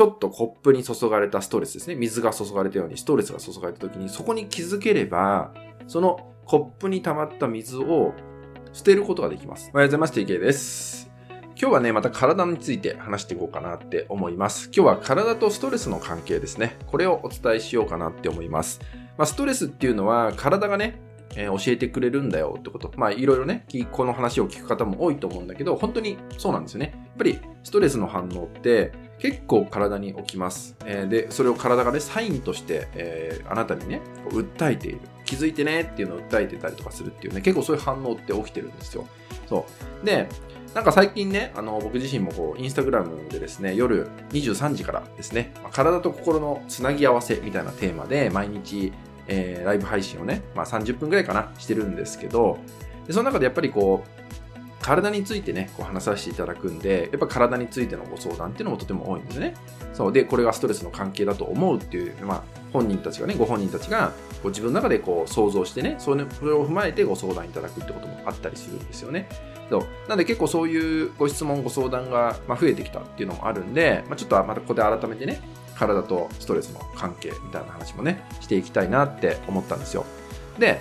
ちょっとコップに注がれたストレスですね。水が注がれたようにストレスが注がれた時にそこに気づければ、そのコップに溜まった水を捨てることができます。おはようございます。TK です。今日はね、また体について話していこうかなって思います。今日は体とストレスの関係ですね。これをお伝えしようかなって思います。まあ、ストレスっていうのは体がね、えー、教えてくれるんだよってこと。まあいろいろね、この話を聞く方も多いと思うんだけど、本当にそうなんですよね。やっぱりストレスの反応って結構体に起きます。えー、で、それを体がね、サインとして、えー、あなたにね、訴えている。気づいてねっていうのを訴えてたりとかするっていうね、結構そういう反応って起きてるんですよ。そう。で、なんか最近ね、あの、僕自身もこう、インスタグラムでですね、夜23時からですね、体と心のつなぎ合わせみたいなテーマで、毎日、えー、ライブ配信をね、まあ30分くらいかな、してるんですけど、でその中でやっぱりこう、体についてね、こう話させていただくんで、やっぱ体についてのご相談っていうのもとても多いんですね。そう。で、これがストレスの関係だと思うっていう、まあ、本人たちがね、ご本人たちがこう自分の中でこう想像してね、それを踏まえてご相談いただくってこともあったりするんですよね。そうなんで結構そういうご質問、ご相談が増えてきたっていうのもあるんで、まあ、ちょっとまたここで改めてね、体とストレスの関係みたいな話もね、していきたいなって思ったんですよ。で、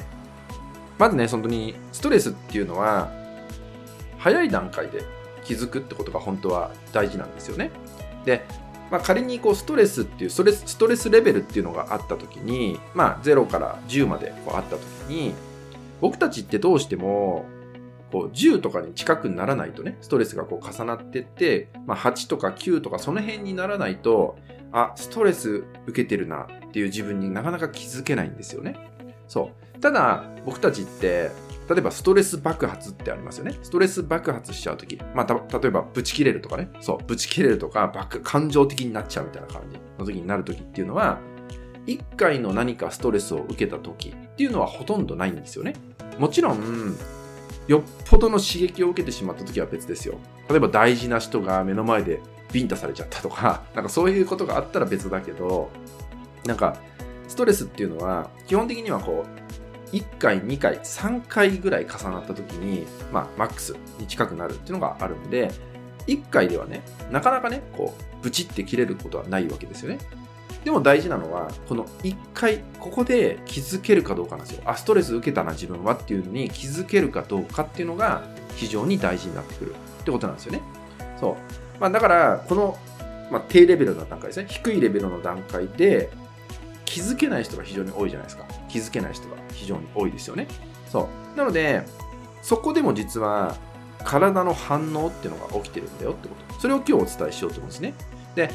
まずね、本当にストレスっていうのは、早い段階で気づくってことが本当は大事なんですよね。で、まあ、仮にこうストレスっていうストレスストレスレベルっていうのがあった時に、まあ、0から10までこうあった時に僕たちってどうしてもこう10とかに近くならないとねストレスがこう重なってって、まあ、8とか9とかその辺にならないとあストレス受けてるなっていう自分になかなか気づけないんですよね。そうただ僕たちって例えばストレス爆発ってありますよね。ストレス爆発しちゃうとき。まあ、例えば、ブチ切れるとかね。そう、ブチ切れるとか、感情的になっちゃうみたいな感じの時になるときっていうのは、一回の何かストレスを受けたときっていうのはほとんどないんですよね。もちろん、よっぽどの刺激を受けてしまったときは別ですよ。例えば大事な人が目の前でビンタされちゃったとか、なんかそういうことがあったら別だけど、なんか、ストレスっていうのは、基本的にはこう、1回、2回、3回ぐらい重なった時に、まあ、マックスに近くなるっていうのがあるんで、1回ではね、なかなかね、こう、ブチって切れることはないわけですよね。でも大事なのは、この1回、ここで気づけるかどうかなんですよ。あ、ストレス受けたな、自分はっていうのに気づけるかどうかっていうのが非常に大事になってくるってことなんですよね。そう。まあ、だから、この、まあ、低レベルの段階ですね。低いレベルの段階で気づけない人が非常に多いじゃないですか。気づけない人が非常に多いですよね。そう。なので、そこでも実は体の反応っていうのが起きてるんだよってこと。それを今日お伝えしようと思うんですね。で、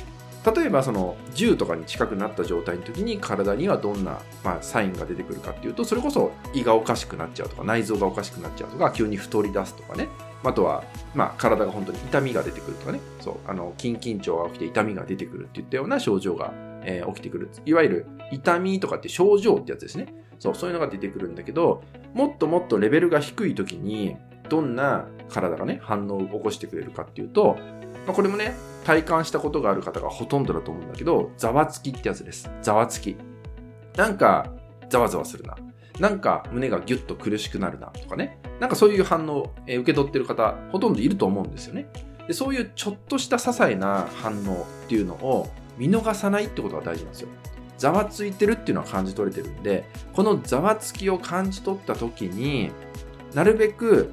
例えばその10とかに近くなった状態の時に体にはどんな、まあ、サインが出てくるかっていうとそれこそ胃がおかしくなっちゃうとか内臓がおかしくなっちゃうとか急に太り出すとかねあとは、まあ、体が本当に痛みが出てくるとかねそうあの筋緊張が起きて痛みが出てくるっていったような症状がえー、起きてくる。いわゆる痛みとかって症状ってやつですね。そう、そういうのが出てくるんだけど、もっともっとレベルが低い時に、どんな体がね、反応を起こしてくれるかっていうと、まあ、これもね、体感したことがある方がほとんどだと思うんだけど、ざわつきってやつです。ざわつき。なんか、ざわざわするな。なんか胸がギュッと苦しくなるなとかね。なんかそういう反応を受け取ってる方、ほとんどいると思うんですよね。でそういうちょっとした些細な反応っていうのを見逃さないってことが大事なんですよ。ざわついてるっていうのは感じ取れてるんで、このざわつきを感じ取った時に、なるべく、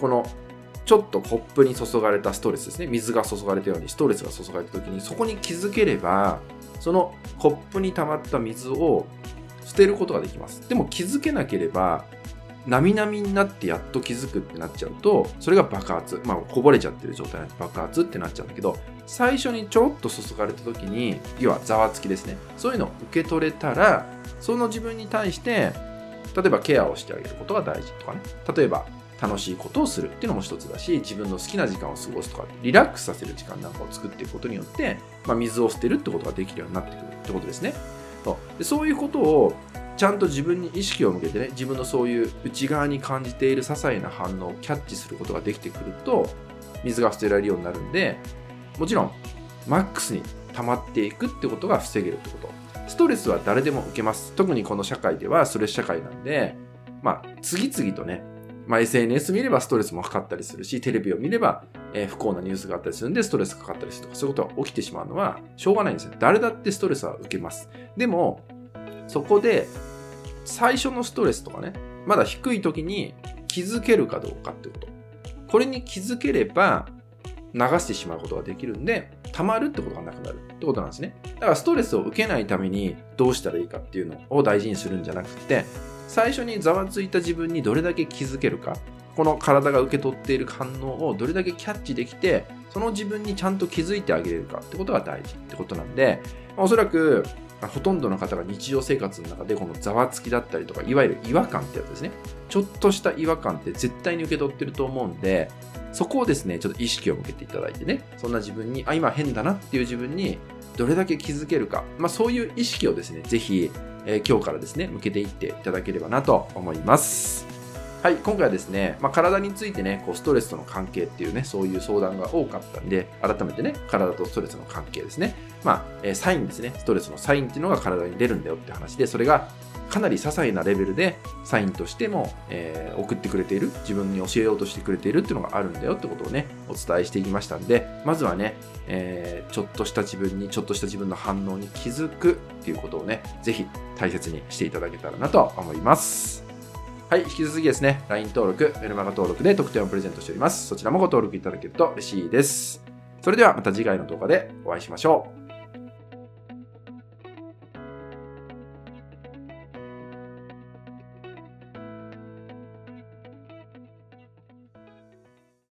この、ちょっとコップに注がれたストレスですね。水が注がれたようにストレスが注がれた時に、そこに気づければ、そのコップに溜まった水を捨てることができます。でも気づけなければ、なみなみになってやっと気づくってなっちゃうと、それが爆発。まあ、こぼれちゃってる状態なんで爆発ってなっちゃうんだけど、最初にちょっと注がれた時に、要はざわつきですね。そういうのを受け取れたら、その自分に対して、例えばケアをしてあげることが大事とかね。例えば、楽しいことをするっていうのも一つだし、自分の好きな時間を過ごすとか、リラックスさせる時間なんかを作っていくことによって、まあ、水を捨てるってことができるようになってくるってことですね。そうでそういうことをちゃんと自分に意識を向けてね、自分のそういう内側に感じている些細な反応をキャッチすることができてくると、水が捨てられるようになるんで、もちろん、マックスに溜まっていくってことが防げるってこと。ストレスは誰でも受けます。特にこの社会ではストレス社会なんで、まあ、次々とね、まあ、SNS 見ればストレスもかかったりするし、テレビを見れば、えー、不幸なニュースがあったりするんで、ストレスかかったりするとか、そういうことが起きてしまうのは、しょうがないんですよ。誰だってストレスは受けます。でも、そこで、最初のストレスとかね、まだ低い時に気づけるかどうかってこと。これに気づければ、流してしまうことができるんで、溜まるってことがなくなるってことなんですね。だからストレスを受けないためにどうしたらいいかっていうのを大事にするんじゃなくて、最初にざわついた自分にどれだけ気づけるか、この体が受け取っている反応をどれだけキャッチできて、その自分にちゃんと気づいてあげれるかってことが大事ってことなんで、おそらくほとんどの方が日常生活の中でこのざわつきだったりとか、いわゆる違和感ってやつですね。ちょっとした違和感って絶対に受け取ってると思うんで、そこをですね、ちょっと意識を向けていただいてね、そんな自分に、あ、今変だなっていう自分にどれだけ気づけるか、まあそういう意識をですね、ぜひ、えー、今日からですね、向けていっていただければなと思います。はい、今回はですね、まあ、体についてね、こうストレスとの関係っていうね、そういう相談が多かったんで、改めてね、体とストレスの関係ですね。まあ、えー、サインですね、ストレスのサインっていうのが体に出るんだよって話で、それがかなり些細なレベルでサインとしても、えー、送ってくれている、自分に教えようとしてくれているっていうのがあるんだよってことをね、お伝えしていきましたんで、まずはね、えー、ちょっとした自分に、ちょっとした自分の反応に気づくっていうことをね、ぜひ大切にしていただけたらなと思います。はい、引き続きですね、LINE 登録、メルマガ登録で特典をプレゼントしております。そちらもご登録いただけると嬉しいです。それではまた次回の動画でお会いしましょう。